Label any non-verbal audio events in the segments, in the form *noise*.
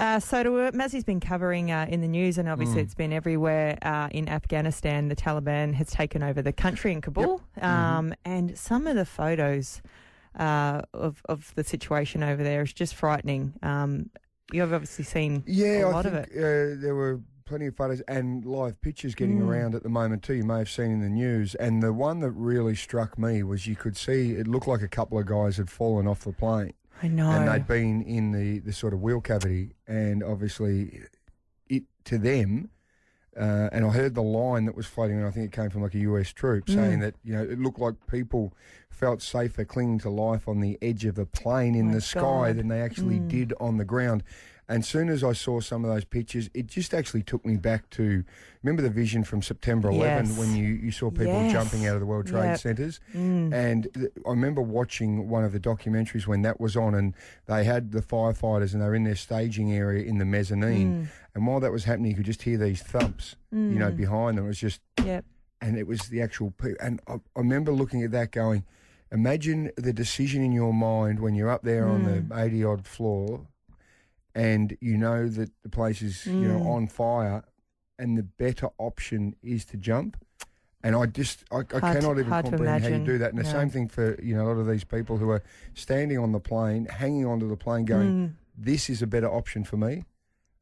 Uh, so, to, uh, Mazzy's been covering uh, in the news, and obviously Mm. it's been everywhere uh, in Afghanistan. The Taliban has taken over the country in Kabul, um, and some of the photos uh, of of the situation over there is just frightening. Um, you've obviously seen Yeah, a lot I of think it. Uh, there were plenty of photos and live pictures getting Mm. around at the moment too. You may have seen in the news, and the one that really struck me was you could see it looked like a couple of guys had fallen off the plane, I know. and they'd been in the the sort of wheel cavity, and obviously it to them. Uh, and I heard the line that was floating, and I think it came from like a US troop saying Mm. that you know it looked like people felt safer clinging to life on the edge of the plane in My the sky God. than they actually Mm. did on the ground. And soon as I saw some of those pictures, it just actually took me back to remember the vision from September 11 Yes. when you, you saw people Yes. jumping out of the World Trade Yep. Centres. Mm. And th- I remember watching one of the documentaries when that was on, and they had the firefighters and they were in their staging area in the mezzanine. Mm. And while that was happening, you could just hear these thumps, you know, Mm. behind them. It was just, Yep. and it was the actual. Pe- and I, I remember looking at that, going, imagine the decision in your mind when you're up there on Mm. the eighty odd floor, and you know that the place is you know Mm. on fire, and the better option is to jump. And I just, I, I cannot even comprehend how you do that. And the No. same thing for you know a lot of these people who are standing on the plane, hanging onto the plane, going, Mm. "This is a better option for me."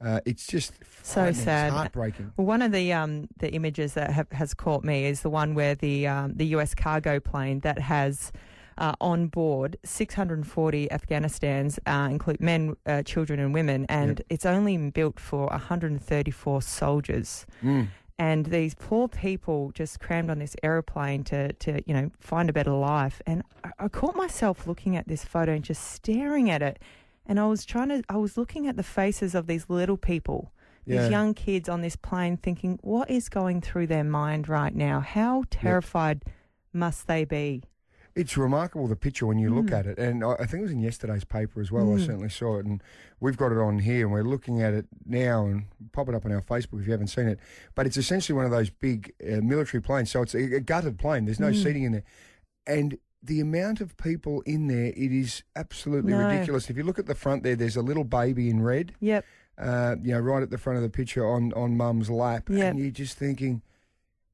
Uh, it's just So frightening. It's sad. heartbreaking. Well, one of the um, the images that have, has caught me is the one where the um, the U.S. cargo plane that has uh, on board 640 Afghanistans, uh, include men, uh, children, and women, and Yep. it's only built for 134 soldiers. Mm. And these poor people just crammed on this aeroplane to, to you know, find a better life. And I, I caught myself looking at this photo and just staring at it. And I was trying to, I was looking at the faces of these little people, Yeah. these young kids on this plane, thinking, what is going through their mind right now? How terrified must they be? It's remarkable the picture when you look Mm. at it, and I I think it was in yesterday's paper as well. I Mm. certainly saw it, and we've got it on here, and we're looking at it now, and pop it up on our Facebook if you haven't seen it. But it's essentially one of those big uh, military planes, so it's a, a gutted plane. There's no Mm. seating in there, and the amount of people in there, it is absolutely No. ridiculous. If you look at the front there, there's a little baby in red, Yep. uh, you know, right at the front of the picture on on Mum's lap, Yep. and you're just thinking,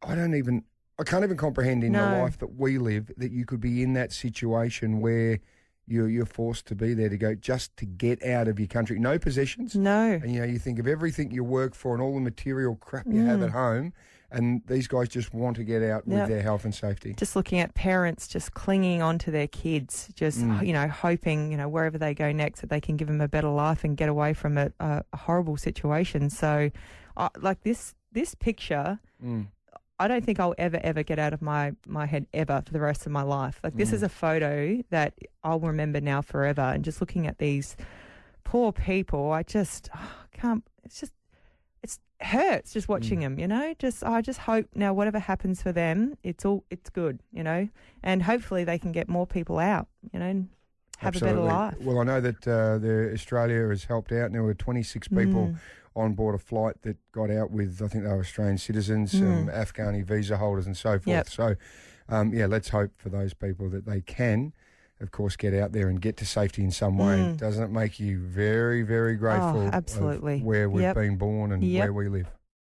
I don't even, I can't even comprehend in the life that we live that you could be in that situation where you're you're forced to be there to go just to get out of your country, no possessions, No. and you know you think of everything you work for and all the material crap you have Mm. at home, and these guys just want to get out Yep. with their health and safety. just looking at parents just clinging on to their kids, just Mm. you know hoping you know wherever they go next that they can give them a better life and get away from a, a, a horrible situation. So, uh, like this this picture, Mm. I don't think I'll ever ever get out of my my head ever for the rest of my life. Like this Mm. is a photo that I'll remember now forever. And just looking at these poor people, I just oh, *sighs* can't. It's just it's hurts just watching Mm. them. You know, just I just hope now whatever happens for them, it's all it's good. You know, and hopefully they can get more people out. You know, have Absolutely. a better life. Well, I know that uh, the Australia has helped out. and There were 26 people Mm. On board a flight that got out with, I think they were Australian citizens, some Mm. Afghani visa holders, and so forth. Yep. So, um, yeah, let's hope for those people that they can, of course, get out there and get to safety in some way. Mm. Doesn't it make you very, very grateful of absolutely. where we've Yep. been born and Yep. where we live?